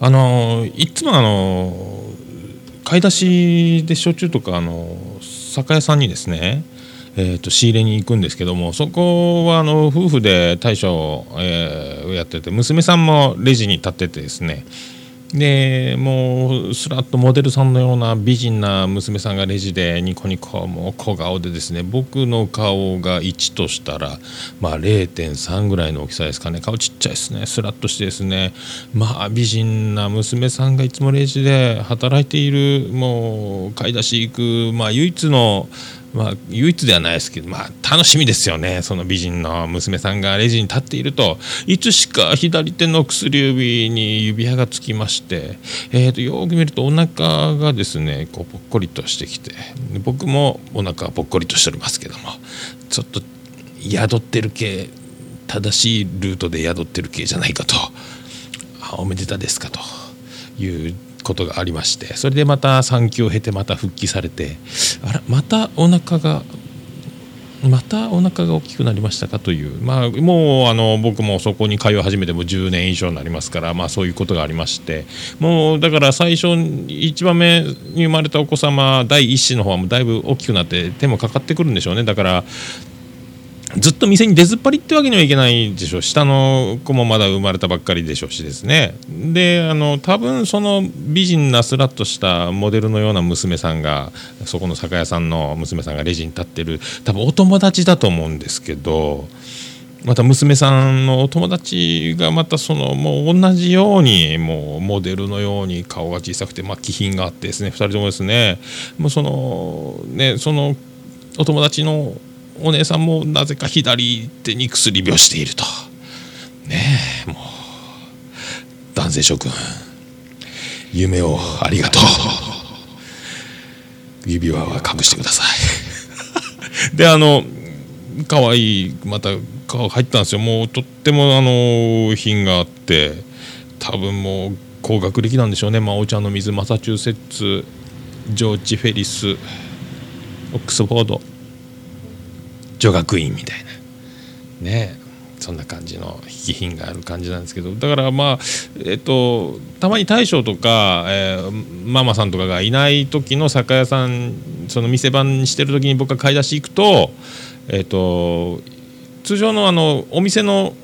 あのいつもあの買い出しで焼酎とかあの酒屋さんにですねえーと、仕入れに行くんですけどもそこはあの夫婦で大将を、えー、やってて娘さんもレジに立っててですねでもうすらっとモデルさんのような美人な娘さんがレジでニコニコもう小顔でですね僕の顔が1としたらまあ0.3ぐらいの大きさですかね。顔ちっちゃいですね。スラッとしてですね。まあ美人な娘さんがいつもレジで働いているもう買い出し行くまあ唯一のまあ、唯一ではないですけど、まあ、楽しみですよね、その美人の娘さんがレジに立っていると、いつしか左手の薬指に指輪がつきまして、えー、とよく見ると、お腹がですねこうぽっこりとしてきて、僕もお腹はぽっこりとしておりますけども、ちょっと宿ってる系、正しいルートで宿ってる系じゃないかと、おめでたですかということがありましてそれでまた産休を経てまた復帰されてあらまたお腹がまたお腹が大きくなりましたかという、まあ、もうあの僕もそこに通い始めても10年以上になりますから、まあ、そういうことがありましてもうだから最初1番目に生まれたお子様第1子の方はもうだいぶ大きくなって手もかかってくるんでしょうね。だからずっと店に出ずっぱりってわけにはいけないでしょう。下の子もまだ生まれたばっかりでしょうしですね。であの多分その美人なスラッとしたモデルのような娘さんがそこの酒屋さんの娘さんがレジに立ってる多分お友達だと思うんですけどまた娘さんのお友達がまたそのもう同じようにもうモデルのように顔が小さくてまあ気品があってですね。2人ともですね。もうそのねそのお友達のお姉さんもなぜか左手に薬病していると。ねえもう男性諸君夢をありがとう。指輪は隠してください。であの可愛いまた顔入ったんですよ。もうとってもあの品があって多分もう高学歴なんでしょうね、まあ、お茶の水マサチューセッツジョージ・フェリスオックスフォード。女学院みたいな。ねそんな感じの引き品がある感じなんですけど。だからまあえっとたまに大将とか、えー、ママさんとかがいない時の酒屋さんその店番してる時に僕が買い出し行くとえっと通常のあのお店の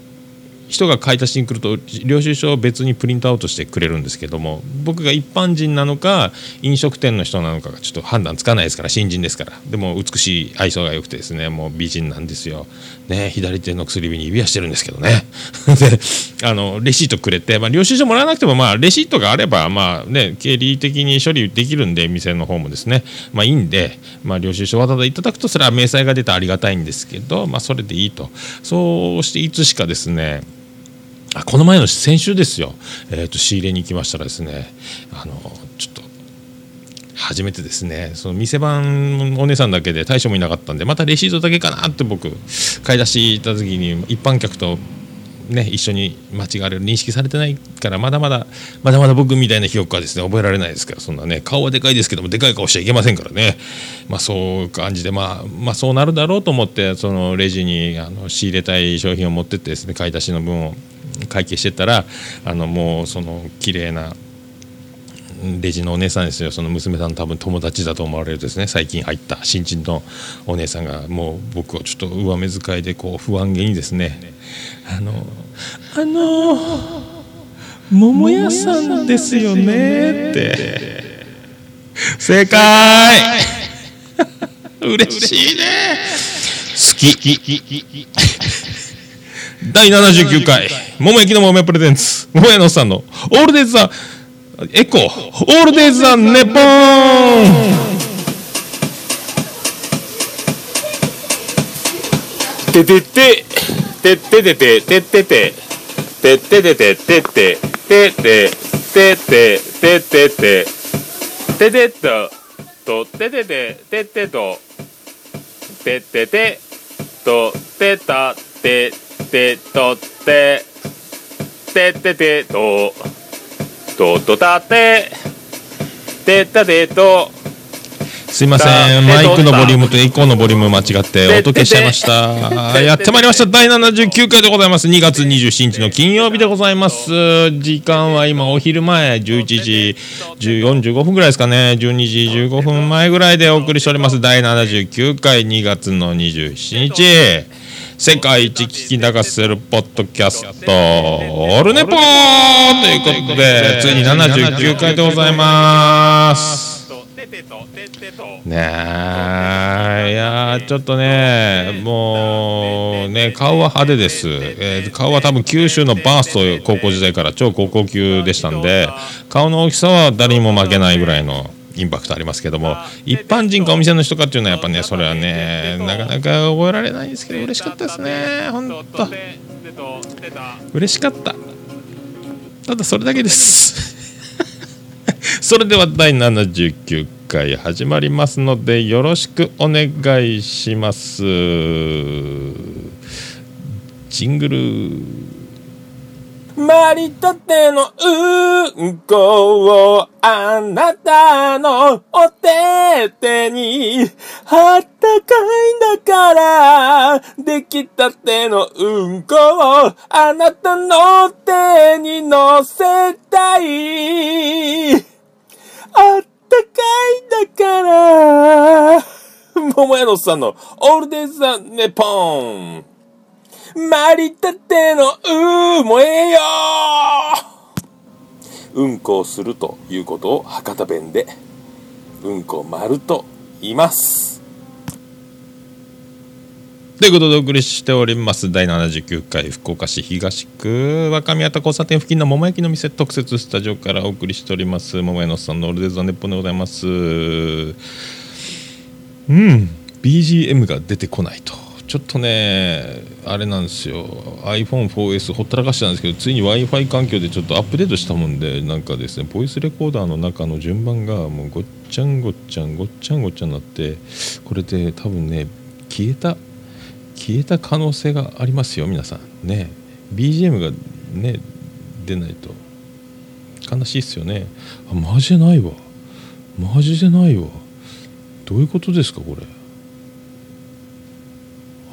人が買い出しに来ると領収書を別にプリントアウトしてくれるんですけども僕が一般人なのか飲食店の人なのかがちょっと判断つかないですから新人ですから。でも美しい愛想が良くてですねもう美人なんですよ、ね、左手の薬指に指輪してるんですけどね。であのレシートくれて、まあ、領収書もらわなくても、まあ、レシートがあれば、まあね、経理的に処理できるんで店の方もですね、まあ、いいんで、まあ、領収書わざわざいただくとそれは明細が出てありがたいんですけど、まあ、それでいいと。そうしていつしかですねあこの前の先週ですよ、えーと、仕入れに行きましたらですねあのちょっと初めてですね。その店番お姉さんだけで大将もいなかったんでまたレシートだけかなって僕買い出し行った時に一般客とね、一緒に間違われる認識されてないからまだまだまだまだ僕みたいな記憶はですね覚えられないですからそんなね顔はでかいですけどもでかい顔しちゃいけませんからね。まあそういう感じで、まあ、まあそうなるだろうと思ってそのレジにあの仕入れたい商品を持ってってですね買い出しの分を会計してたらあのもうその綺麗なレジのお姉さんですよ。その娘さん多分友達だと思われるですね。最近入った新人のお姉さんがもう僕をちょっと上目遣いでこう不安げにですね。あのあの桃屋さんですよね。って。正解。嬉しいね。好き。第79回桃焼きの桃屋プレゼンツ、桃屋のおっさんの、オールデイズ・ザ・エコ、オールデイズ・ザ・ネポーン。ててて、てててて、ててて、てててて、てて、てて、てて、ててて、ててと、と、ててて、ててと、ててて、と、てた、て、て、と、て、ててててとととたててたてと。すいません。マイクのボリュームとエコーのボリューム間違って音消しちゃいました。やってまいりました。第79回でございます。2月27日の金曜日でございます。時間は今お昼前。11時45分ぐらいですかね。12時15分前ぐらいでお送りしております。第79回2月の27日世界一聞き流せるポッドキャスト。オルネポーということでついに79回でございます。ねえ。いやちょっとねもうね顔は派手です、えー、顔は多分九州のバースト高校時代から超高校級でしたんで顔の大きさは誰にも負けないぐらいのインパクトありますけども一般人かお店の人かっていうのはやっぱねそれはねなかなか覚えられないんですけど嬉しかったですね本当。嬉しかった。ただそれだけです。それでは第79回始まりますのでよろしくお願いします。ジングルまりたてのうんこをあなたのお手手にあったかいんだからできたてのうんこをあなたの手に乗せたいあったかいんだから。桃屋のさんのオールデイザネポン。まりたてのうもえよう。んこをするということを博多弁でうんこ丸と言います。ということでお送りしております第79回福岡市東区若宮田交差点付近の桃焼きの店特設スタジオからお送りしております。桃屋のさんのオールデザネッポンでございます。うん。BGM が出てこないと。ちょっとねあれなんですよ。iPhone4S ほったらかしてたんですけどついに w i f i 環境でちょっとアップデートしたもんでなんかですねボイスレコーダーの中の順番がもうごっちゃんごっちゃんごっちゃんごっちゃになってこれで多分ね消えた消えた可能性がありますよ皆さん。ね。BGM がね出ないと。悲しいっすよね。あマジでないわ。マジでないわ。どういうことですかこれ。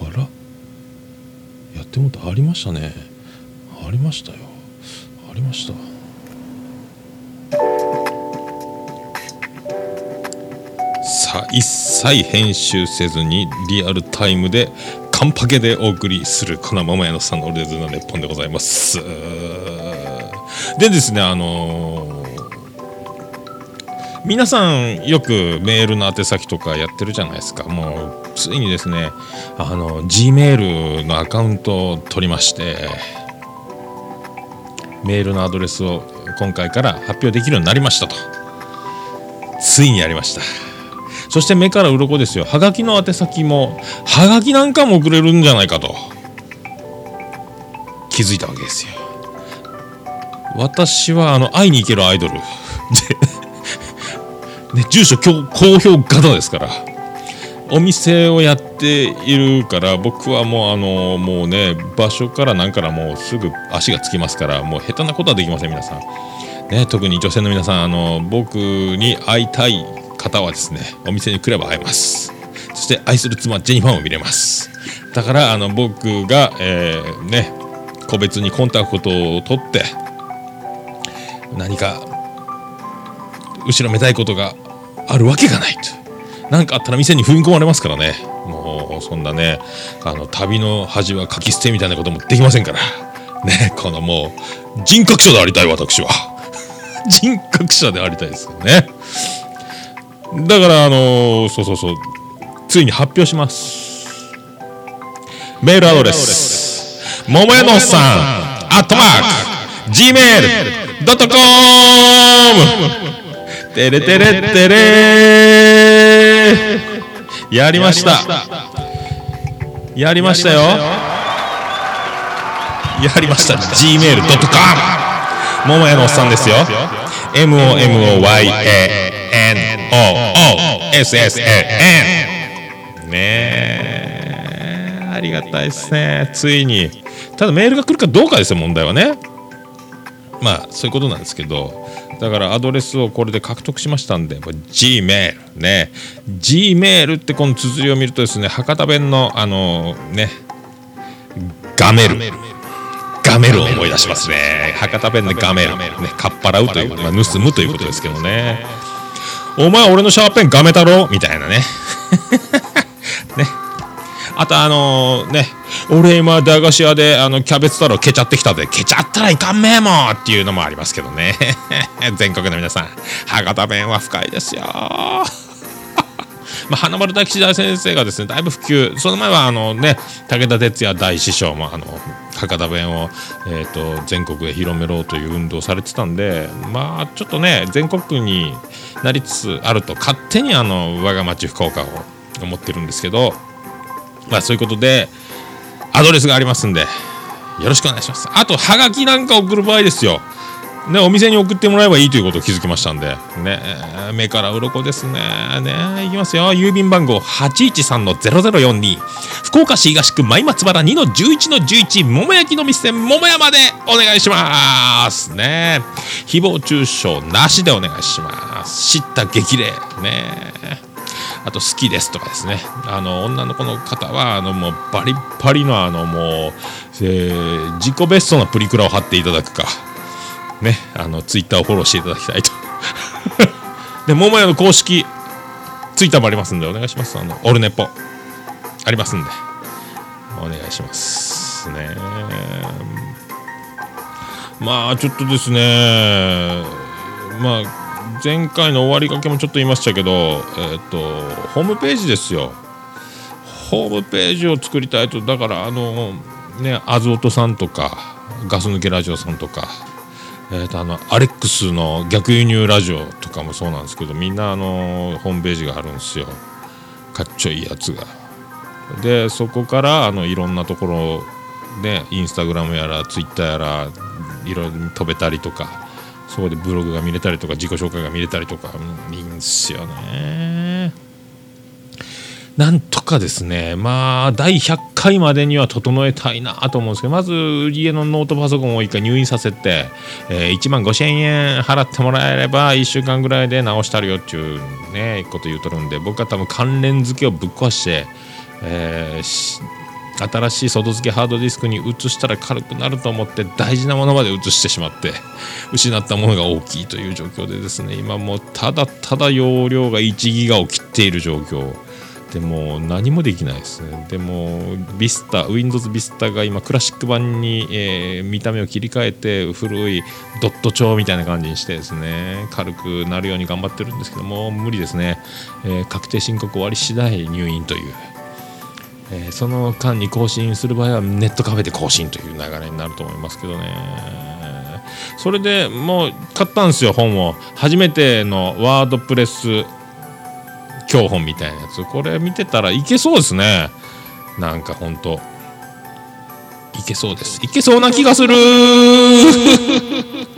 あら。やってもとありましたね。ありましたよ。ありました。さあ一切編集せずにリアルタイムでカンパケでお送りするこのままやのさんのオルデズの熱本でございます。でですねあのー皆さんよくメールの宛先とかやってるじゃないですか。もうついにですねあの G メールのアカウントを取りましてメールのアドレスを今回から発表できるようになりましたと。ついにやりました。そして目から鱗ですよ。はがきの宛先もはがきなんかも送れるんじゃないかと。気づいたわけですよ。私はあの会いに行けるアイドル。でね、住所公表型ですから。お店をやっているから僕はもうあのもうね場所から何からもうすぐ足がつきますからもう下手なことはできません皆さん、ね、特に女性の皆さんあの僕に会いたい方はですねお店に来れば会えます。そして愛する妻ジェニファーも見れます。だからあの僕が、えー、ね個別にコンタクトを取って何か後ろめたいことがあるわけがないと。何かあったら店に踏み込まれますからね。もうそんなねあの旅の恥は書き捨てみたいなこともできませんから。ねこのもう人格者でありたい私は。人格者でありたいですよね。だからあのー、そうそうそう。ついに発表します。メールアドレス。桃屋のさん。アットマーク。Gmail.com テレテレテレ やりました。やりましたよ。やりました。gmail.com 桃屋のおっさんですよ。MOMOYANOOSSAN ねえ。ありがたいですね。ついに。ただメールが来るかどうかですよ問題はね。まあそういうことなんですけどだからアドレスをこれで獲得しましたんで Gmail ね。Gmail ってこの綴りを見るとですね博多弁のあのねガメル。ガメルを思い出しますね。博多弁でガメル。ねかっぱらうという、まあ、盗むということですけどね。お前俺のシャーペンガメ太郎？みたいなね。ねあとあのー、ね俺今駄菓子屋であのキャベツ太郎けちゃってきたでけちゃったらいかんめえもんっていうのもありますけどね。全国の皆さん博多弁は深いですよ。まあ、花丸大吉大先生がですねだいぶ普及。その前はあのね武田鉄矢大師匠もあの博多弁を、えーと、全国へ広めろという運動されてたんでまあちょっとね全国になりつつあると勝手にあの我が町福岡を思ってるんですけどまあそういうことでアドレスがありますんでよろしくお願いしますあとはがきなんか送る場合ですよね、お店に送ってもらえばいいということを気づきましたんで、ね、目から鱗ですね。ね、いきますよ。郵便番号813-0042。福岡市東区前松原2-11-11、桃焼きの店、桃屋までお願いします。ね。誹謗中傷なしでお願いします。知った激励。ね。あと好きですとかですね。あの、女の子の方は、あの、もうバリッバリのあの、もう、えー、自己ベストなプリクラを貼っていただくか。ね、あの、ツイッターをフォローしていただきたいと。で、桃屋の公式、ツイッターもありますんで、お願いします。あの、オルネポ。ありますんで、お願いしますね。まあ、ちょっとですね、まあ、前回の終わりかけもちょっと言いましたけど、えっ、ー、と、ホームページですよ。ホームページを作りたいと、だから、あの、ね、アズオトさんとか、ガス抜けラジオさんとか、えーと、あのアレックスの逆輸入ラジオとかもそうなんですけどみんなあのホームページがあるんですよかっちょいいやつがでそこからあのいろんなところでインスタグラムやらツイッターやらいろいろ飛べたりとかそこでブログが見れたりとか自己紹介が見れたりとかいいんですよね。なんとかですね、まあ、第100回までには整えたいなと思うんですけど、まず売り家のノートパソコンを一回入院させて、えー、1万5000円払ってもらえれば、1週間ぐらいで直したるよっていうね、こと言うとるんで、僕は多分関連付けをぶっ壊して、えー、新しい外付けハードディスクに移したら軽くなると思って大事なものまで移してしまって失ったものが大きいという状況でですね今もうただただ容量が1ギガを切っている状況でも何もできないですね。でも、ビスタ、Windows Vista が今、クラシック版に、えー、見た目を切り替えて、古いドット帳みたいな感じにしてですね、軽くなるように頑張ってるんですけども、無理ですね。えー、確定申告終わり次第入院という。えー、その間に更新する場合はネットカフェで更新という流れになると思いますけどね。それでもう買ったんですよ、本を。初めてのワードプレス教本みたいなやつ。これ見てたらいけそうですね。なんかほんと。いけそうです。いけそうな気がする。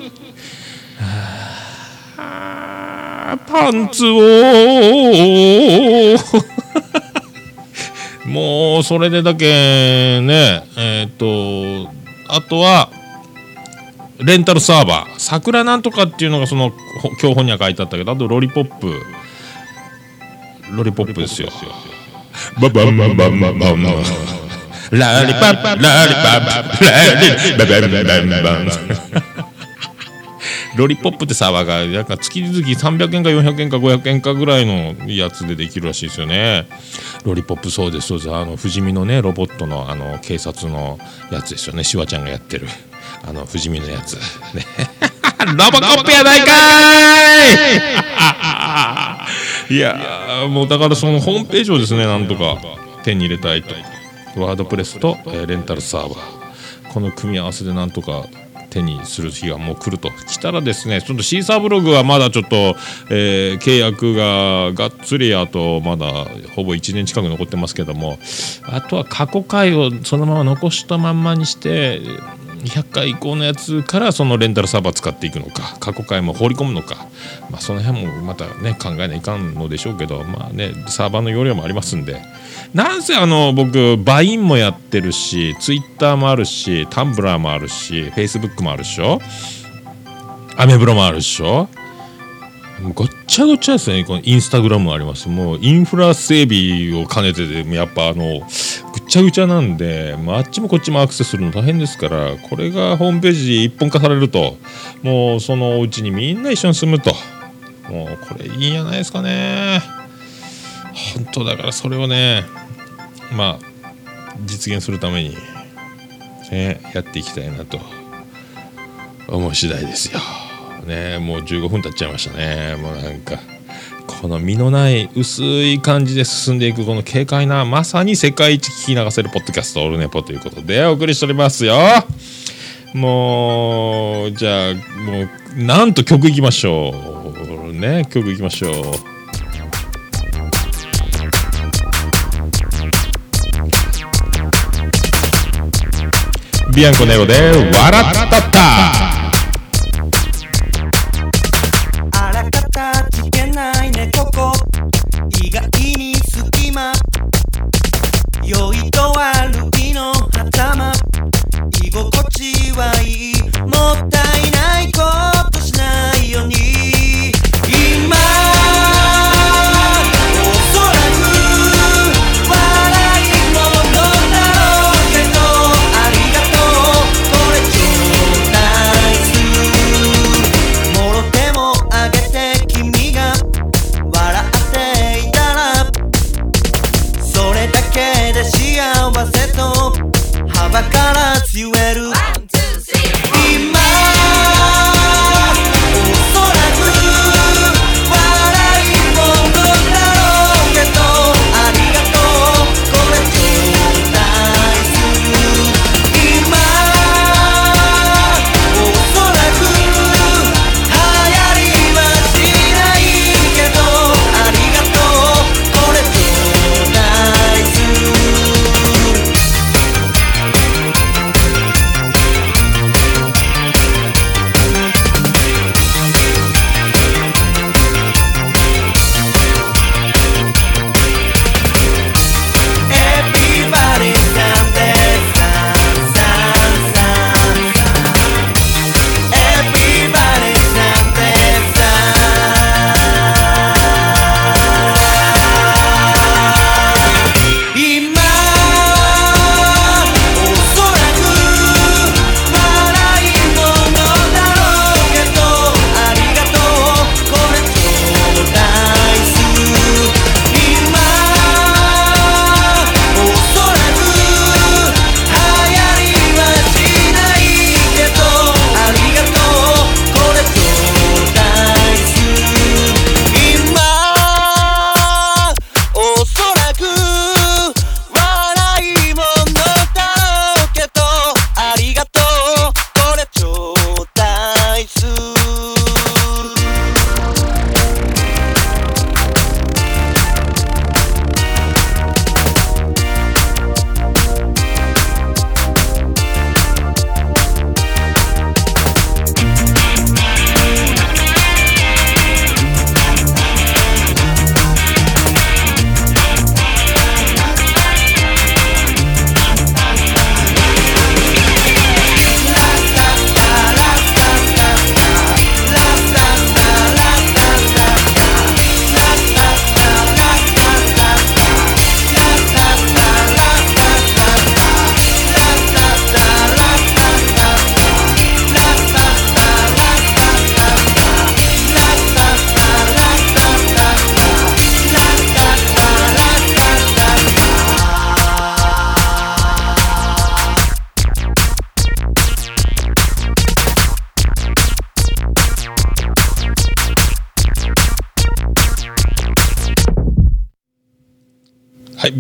パンツをもうそれでだけねえっ、ー、とあとはレンタルサーバー。桜なんとかっていうのがその教本には書いてあったけどあとロリポップ。ロリポップですよ。ババンバンバンバンバンラリパッラリパッラリババンバンバンバンロリポップってサーバーがなんか月々300円か400円か500円かぐらいのやつでできるらしいですよね。ロリポップそうですそうです。あの不死身のねロボットのあの警察のやつですよね。シュワちゃんがやってる。あの不死身のやつ。ね。ロボコップやないかい！いやもうだからそのホームページをですねなんとか手に入れたいと。ワードプレスと、えー、レンタルサーバー。この組み合わせでなんとか手にする日がもう来ると来たらですねちょっとシーサーブログはまだちょっと、えー、契約ががっつりあとまだほぼ1年近く残ってますけどもあとは過去回をそのまま残したまんまにして200回以降のやつからそのレンタルサーバー使っていくのか過去回も放り込むのか、まあ、その辺もまたね考えないかんのでしょうけどまあねサーバーの容量もありますんでなんせあの僕バインもやってるしツイッターもあるしタンブラーもあるしフェイスブックもあるでしょ？アメブロもあるでしょ？ごっちゃごちゃですね。このインスタグラムもあります。もうインフラ整備を兼ねててやっぱあのぐっちゃぐちゃなんで、まあ、あっちもこっちもアクセスするの大変ですからこれがホームページで一本化されるともうそのお家にみんな一緒に住むと。もうこれいいんじゃないですかね。本当だからそれをねまあ実現するためにねやっていきたいなと思う次第ですよ。ねもう15分経っちゃいましたね。もうなんかこの身のない薄い感じで進んでいくこの軽快なまさに世界一聞き流せるポッドキャストオルネポということでお送りしておりますよ。もうじゃあもうなんと曲いきましょう。ね曲いきましょう。Bianconero de Guaratatá.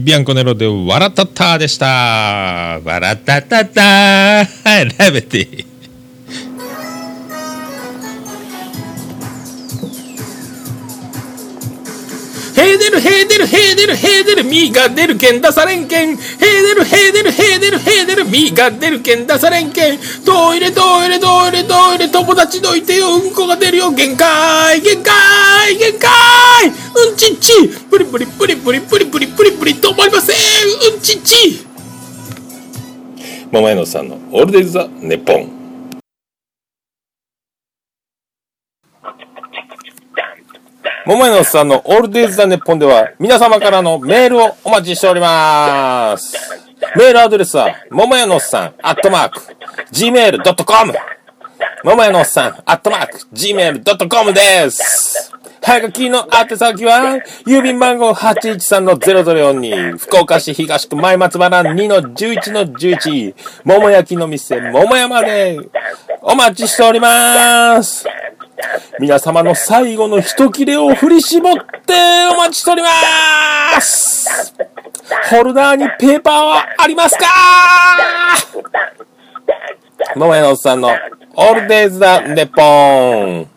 ビアンコネロで笑ったったでした。笑ったったったはい、ラベティ。ヘーデルヘーデルヘーデルヘーデルミーが出るけん出されんけん。ヘーデルヘーデルヘーデルヘーデルミーが出るけん出されんけん。トイレトイレトイレトイレ。友達どいてよ。うんこが出るよ。限界限界限界。うんちっち。プリプリプリプリプリプリプリプリ。止まりません。うんちっち。桃屋のさんのオールデイズ・ザ・ネッポン。桃屋のおっさんのオールデイズ・ザ・ネッポンでは皆様からのメールをお待ちしております。メールアドレスは、桃屋のおっさん、アットマーク、gmail.com。桃屋のおっさん、アットマーク、gmail.com です。はがきの宛先は、郵便番号813-0042、福岡市東区前松原2-11-11、桃焼きの店、桃屋まで、お待ちしております。皆様の最後の一切れを振り絞ってお待ちしております。ホルダーにペーパーはありますか？桃屋のおっさんのオールデイズだネポン。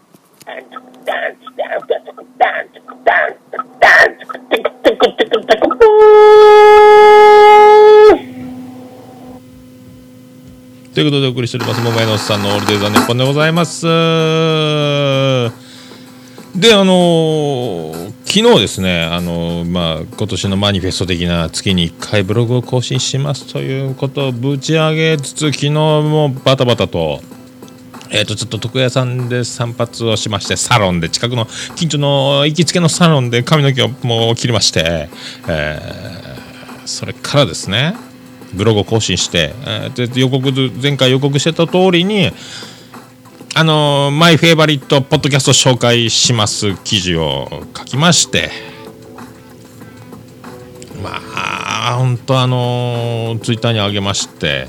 ということでお送りしております桃屋のおっさんのオールデイズ・ザ・ネッポンでございます。であのー昨日ですねあのーまあ今年のマニフェスト的な月に1回ブログを更新しますということをぶち上げつつ昨日もバタバタとえー、とちょっと床屋さんで散髪をしましてサロンで近くの近所の行きつけのサロンで髪の毛をもう切りまして、えーそれからですねブログを更新して、えーで予告前回予告してた通りにあのマイフェイバリットポッドキャスト紹介します記事を書きましてまあ本当あのツイッターに上げまして、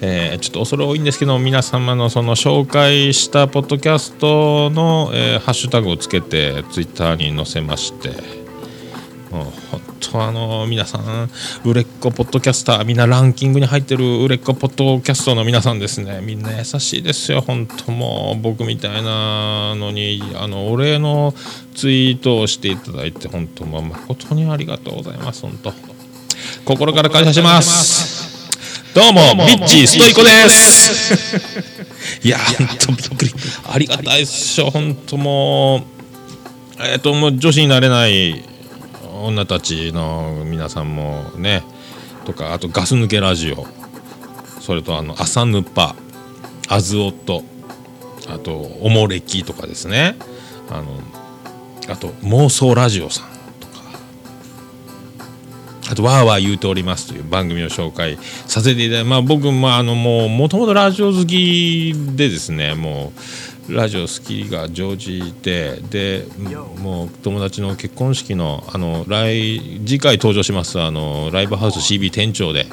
えーちょっと恐れ多いんですけど皆様のその紹介したポッドキャストの、えーハッシュタグをつけてツイッターに載せましてもう本当あの皆さん売れっ子ポッドキャスターみんなランキングに入ってる売れっ子ポッドキャストの皆さんですね。みんな優しいですよ本当もう僕みたいなのに。あのお礼のツイートをしていただいて本当もう誠にありがとうございます本当。心から感謝します。どうもビッチストイコです。いや本当びっくり。ありがたいっしょ本当もう。えっ、ともう女子になれない女たちの皆さんもねとかあとガス抜けラジオ。それとあの朝ぬぱあずおとあとおもれきとかですね。あのあと妄想ラジオさんとか。あとわーわー言うておりますという番組を紹介させていただいてまあ僕まあのもうもともとラジオ好きでですねもうラジオ好きが常時ででもう友達の結婚式のあの来次回登場しますあのライブハウス CB 店長で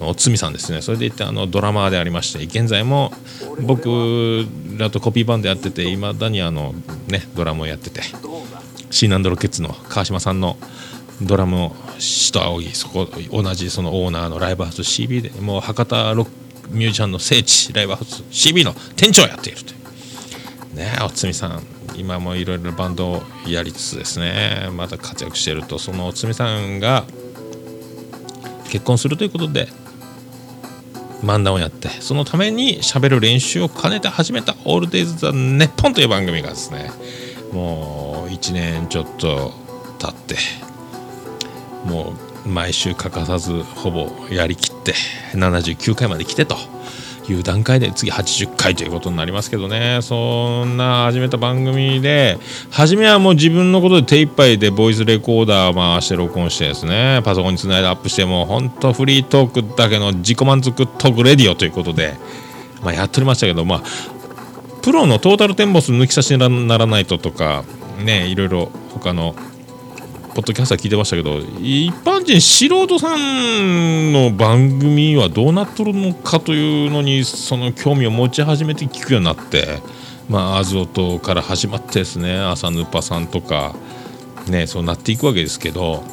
おつみさんですね。それでいってあのドラマーでありまして現在も僕らとコピーバンドやってていまだにあのねドラムをやっててシーナンドロケッツの川島さんのドラムを師と仰ぎそこ同じそのオーナーのライブハウス CB でもう博多ロックミュージシャンの聖地ライブハウス CB の店長をやっているという。ねおつみさん。今もいろいろバンドをやりつつですね。また活躍していると。そのおつみさんが結婚するということで漫談をやってそのために喋る練習を兼ねて始めた「オールデイズ・ザ・ネッポン」という番組がですねもう1年ちょっと経ってもう毎週欠かさずほぼやりきって79回まで来てと。いう段階で次80回ということになりますけどね。そんな始めた番組で初めはもう自分のことで手一杯でボイスレコーダー回して録音してですね。パソコンにつないでアップしてもうほんとフリートークだけの自己満足トークレディオということで、まあ、やっておりましたけどまあプロのトータルテンボス抜き差しにならないととかねいろいろ他のポッドキャスター聞いてましたけど一般人素人さんの番組はどうなっとるのかというのにその興味を持ち始めて聞くようになってまあアズオトから始まってですね朝ヌパさんとかねそうなっていくわけですけど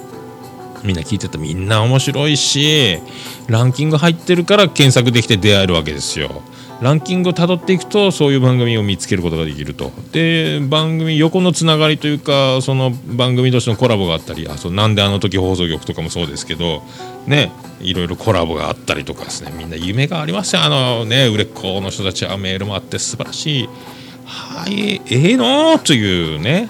みんな聞いてたみんな面白いしランキング入ってるから検索できて出会えるわけですよ。ランキングをたどっていくとそういう番組を見つけることができると。で番組横のつながりというかその番組同士のコラボがあったりあそうなんであの時放送局とかもそうですけどねいろいろコラボがあったりとかですね。みんな夢がありますよあのね売れっ子の人たちはメールもあって素晴らしい。はいええのというね。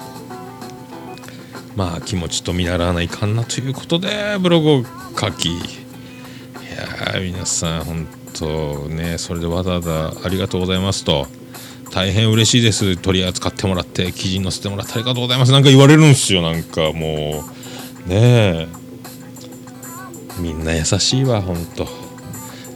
まあ気持ちと見習わないかんなということでブログを書き。いや皆さん本当ねそれでわざわざありがとうございますと。大変嬉しいです。取り扱ってもらって記事に載せてもらってありがとうございます。なんか言われるんですよ。なんかもうねえ。みんな優しいわほんと。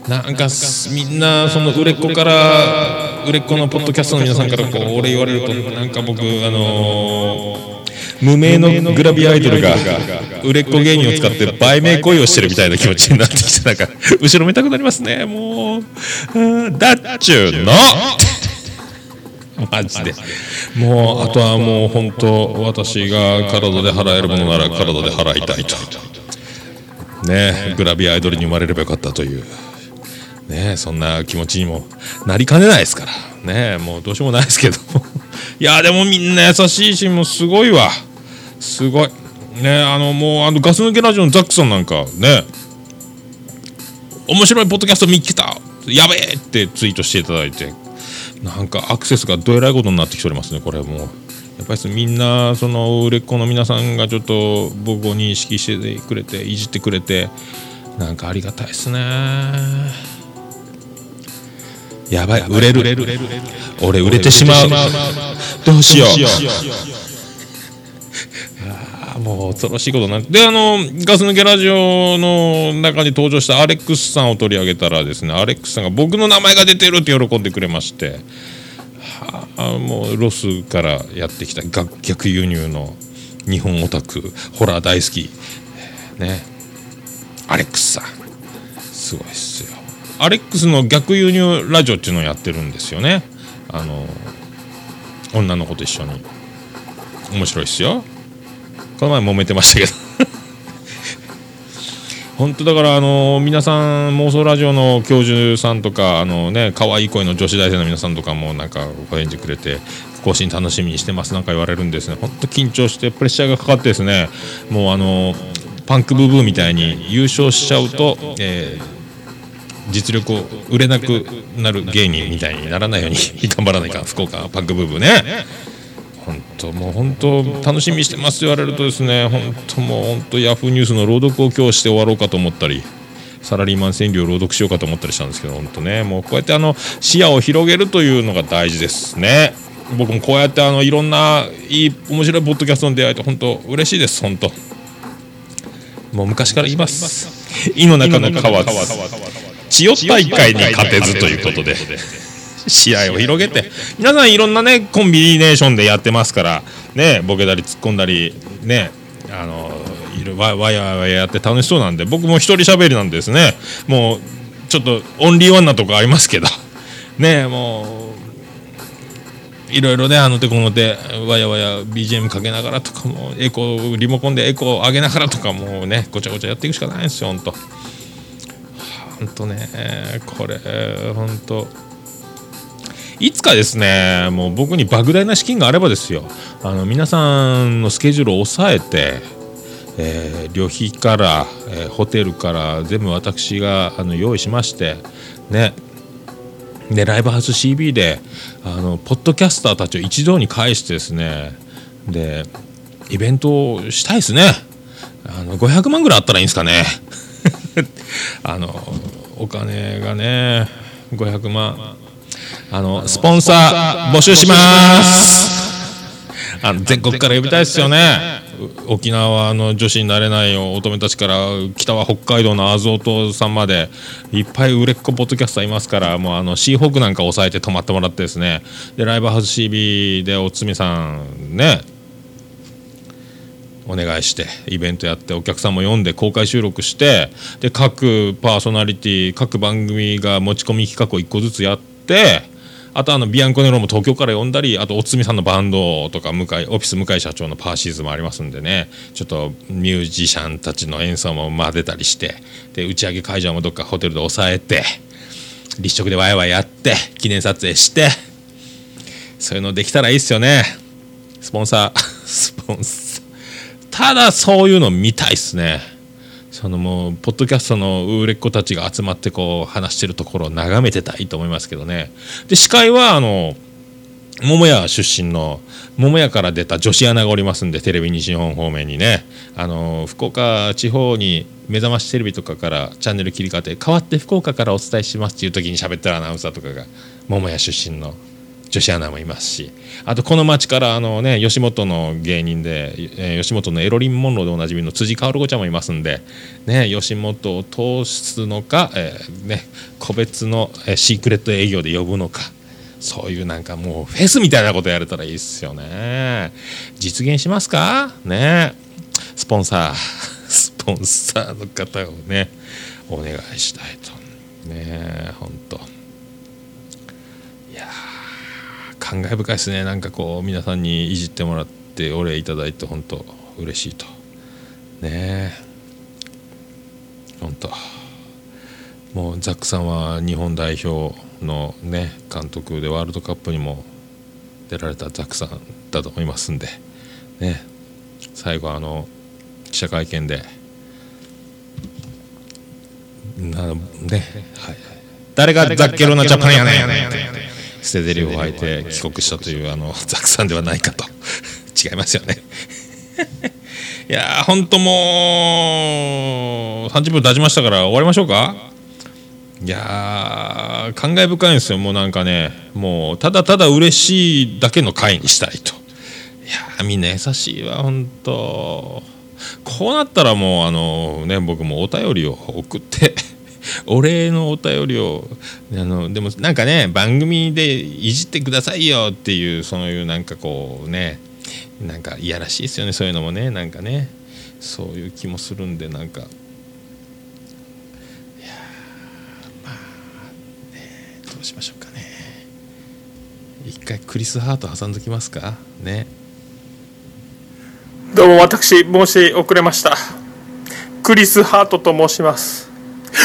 なんかみんなその売れっ子から売れっ子のポッドキャストの皆さんからこう俺言われるとなんか僕あのー無名のグラビアアイドルが売れっ子芸人を使って売名恋をしてるみたいな気持ちになってきてなんか後ろめたくなりますね。もううんだっちゅうの。マジで。もうあとはもう本当私が体で払えるものなら体で払いたいと。ねグラビアアイドルに生まれればよかったという。ねそんな気持ちにもなりかねないですから。ねもうどうしようもないですけど。いやでもみんな優しいしもうすごいわすごい。ねあのもうあのガス抜けラジオのザックさんなんかね面白いポッドキャスト見つけた。やべえってツイートしていただいてなんかアクセスがどえらいことになってきておりますねこれも。うやっぱりみんなその売れっ子の皆さんがちょっと僕を認識してくれていじってくれてなんかありがたいですね。やばい売れる。俺売れてしまう。どうしようもう恐ろしいことなってであのガス抜けラジオの中に登場したアレックスさんを取り上げたらですねアレックスさんが僕の名前が出てるって喜んでくれましてはあもうロスからやってきた。逆逆輸入の日本オタクホラー大好き。ね。アレックスさん。すごいっすよ。アレックスの逆輸入ラジオっていうのをやってるんですよね。あの女の子と一緒に。面白いっすよ。この前揉めてましたけど。本当だからあの皆さん妄想ラジオの教授さんとかあのね可愛い声の女子大生の皆さんとかもなんかお返事くれて更新楽しみにしてますなんか言われるんですね。本当緊張してプレッシャーがかかってですね。もうあのパンクブーブーみたいに優勝しちゃうと、えー実力を売れなくなる芸人みたいにならないように頑張らないか福岡パンクブーブーね。本当もう本当楽しみにしてますと言われるとですね本当もう本当ヤフーニュースの朗読を今日して終わろうかと思ったりサラリーマン川柳を朗読しようかと思ったりしたんですけど本当ねもうこうやってあの視野を広げるというのが大事ですね。僕もこうやってあのいろんないい面白いポッドキャストの出会いと本当嬉しいです本当。もう昔から言います。井の中の蛙千代大会に勝てずということで試合を広げて。皆さんいろんなねコンビネーションでやってますからねボケたり突っ込んだりねあのいわわやわややって楽しそうなんで僕も一人喋りなんですね。もうちょっとオンリーワンなとこありますけど。ねもういろいろねあの手この手わやわや BGM かけながらとかもエコーリモコンでエコー上げながらとかもうねごちゃごちゃやっていくしかないんですよほんと。ほんとねこれほんと。いつかですねもう僕に莫大な資金があればですよ。あの皆さんのスケジュールを抑えて、えー旅費から、えーホテルから全部私があの用意しましてね。でライブハウス CB であのポッドキャスターたちを一堂に会してですね。でイベントをしたいですね。あの500万ぐらいあったらいいんですかね。あのお金がね500万。あのスポンサー募集します。あの全国から呼びたいですよね。沖縄の女子になれない乙女たちから北は北海道のアゾートさんまでいっぱい売れっ子ポッドキャスターいますからもうあのシーホークなんか抑えて泊まってもらってですね。でライブハウス CB でおつみさんね。お願いしてイベントやってお客さんも読んで公開収録してで各パーソナリティ各番組が持ち込み企画を1個ずつやってあとあのビアンコネロも東京から呼んだりあとおつみさんのバンドとか向井オフィス向井社長のパーシーズもありますんでね。ちょっとミュージシャンたちの演奏も混ぜたりしてで打ち上げ会場もどっかホテルで抑えて立食でワイワイやって記念撮影してそういうのできたらいいっすよね。スポンサー スポンサー。ただそういうの見たいっすね。そのもうポッドキャストの売れっ子たちが集まってこう話してるところを眺めてたいと思いますけどね。で司会はあの桃屋出身の桃屋から出た女子アナがおりますんでテレビ西日本方面にね。あの福岡地方に目覚ましテレビとかからチャンネル切り替わって代わって福岡からお伝えしますっていう時に喋ってるアナウンサーとかが桃屋出身の女子アナもいますしあとこの町からあの、ね、吉本の芸人で、えー吉本のエロリン・モンローでおなじみの辻薫子ちゃんもいますんで、ね、吉本を通すのか、えーね、個別の、えーシークレット営業で呼ぶのかそういうなんかもうフェスみたいなことやれたらいいっすよね。実現しますか？ね。スポンサー スポンサーの方をねお願いしたいと。ね本当。いやー。感慨深いですね。なんかこう皆さんにいじってもらってお礼いただいて本当嬉しいと。ね本当。もうザックさんは日本代表のね監督でワールドカップにも出られたザックさんだと思いますんで。ね最後あの記者会見でなね、はい、誰がザッケロなジャパンやねん。捨て台詞を吐いて帰国したというあのザックさんではないかと。違いますよね。いやー本当もう30分経ちましたから終わりましょうか。いやー感慨深いんですよ。もうなんかねもうただただ嬉しいだけの回にしたいと。いやーみんな優しいわ本当こうなったらもうあのね僕もお便りを送ってお礼のお便りを。あのでもなんかね番組でいじってくださいよっていうそういうなんかこうねなんかいやらしいですよねそういうのもねなんかね。そういう気もするんでなんか。いやまあねどうしましょうかね。一回クリス・ハート挟んどきますか。ね。どうも私申し遅れました。クリス・ハートと申します。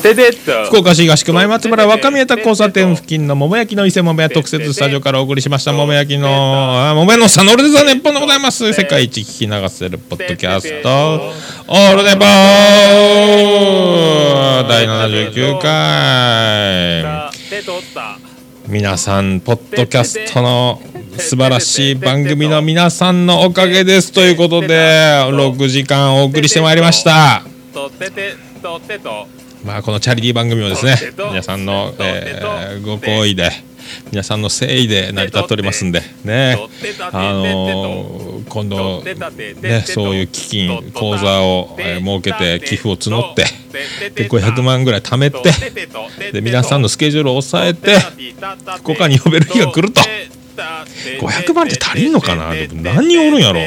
福岡市東区前松原若宮田交差点付近の桃焼きの伊勢桃屋特設スタジオからお送りしました。桃焼きのあ桃屋のサノルデザネッポンでございます。世界一聞き流せるポッドキャスト。オールデボー第79回。皆さんポッドキャストの素晴らしい番組の皆さんのおかげですということで6時間お送りしてまいりました。とててとてとまあこのチャリティー番組もですね皆さんの、えーご好意で皆さんの誠意で成り立っておりますんでね。あのー今度ねそういう基金口座を、えー設けて寄付を募ってで500万ぐらい貯めてで皆さんのスケジュールを抑えて福岡に呼べる日が来ると。500万って足りんのかな？でも何人おるんやろ？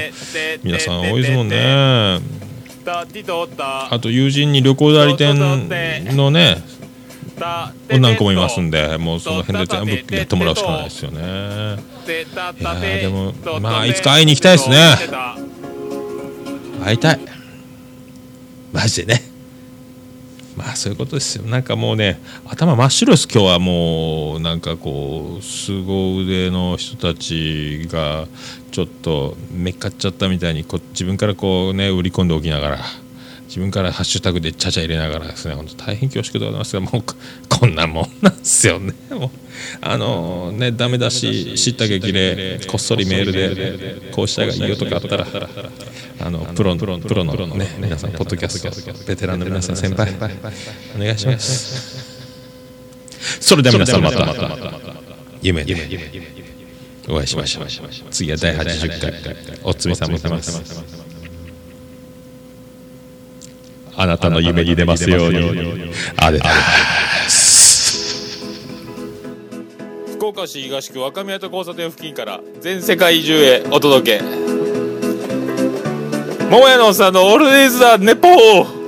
皆さん多いですもんねあと友人に旅行代理店のね女の子もいますんでもうその辺で全部やってもらうしかないですよね。いやーでもまあいつか会いに行きたいですね。会いたい。マジでねまあそういうことですよ。なんかもうね頭真っ白です。今日はもうなんかこう凄腕の人たちがちょっとめっかっちゃったみたいにこう自分からこうね売り込んでおきながら。自分からハッシュタグでちゃちゃ入れながらですね本当大変恐縮でございますがもうここんなもんなんですよね。もうあのねダメだし知った激励こっそりメールでこうしたがいいよとかあったらあのプロプロプロのね皆さんポッドキャストベテランの皆さん先輩お願いします。それでは皆さんまた夢でお会いしましょう。次は第80回おつみさんも出ますあなたの夢に出ますように。あれ福岡市東区若宮と交差点付近から全世界中へお届け。桃屋のさんのオールディーズ・ザ・ネポー。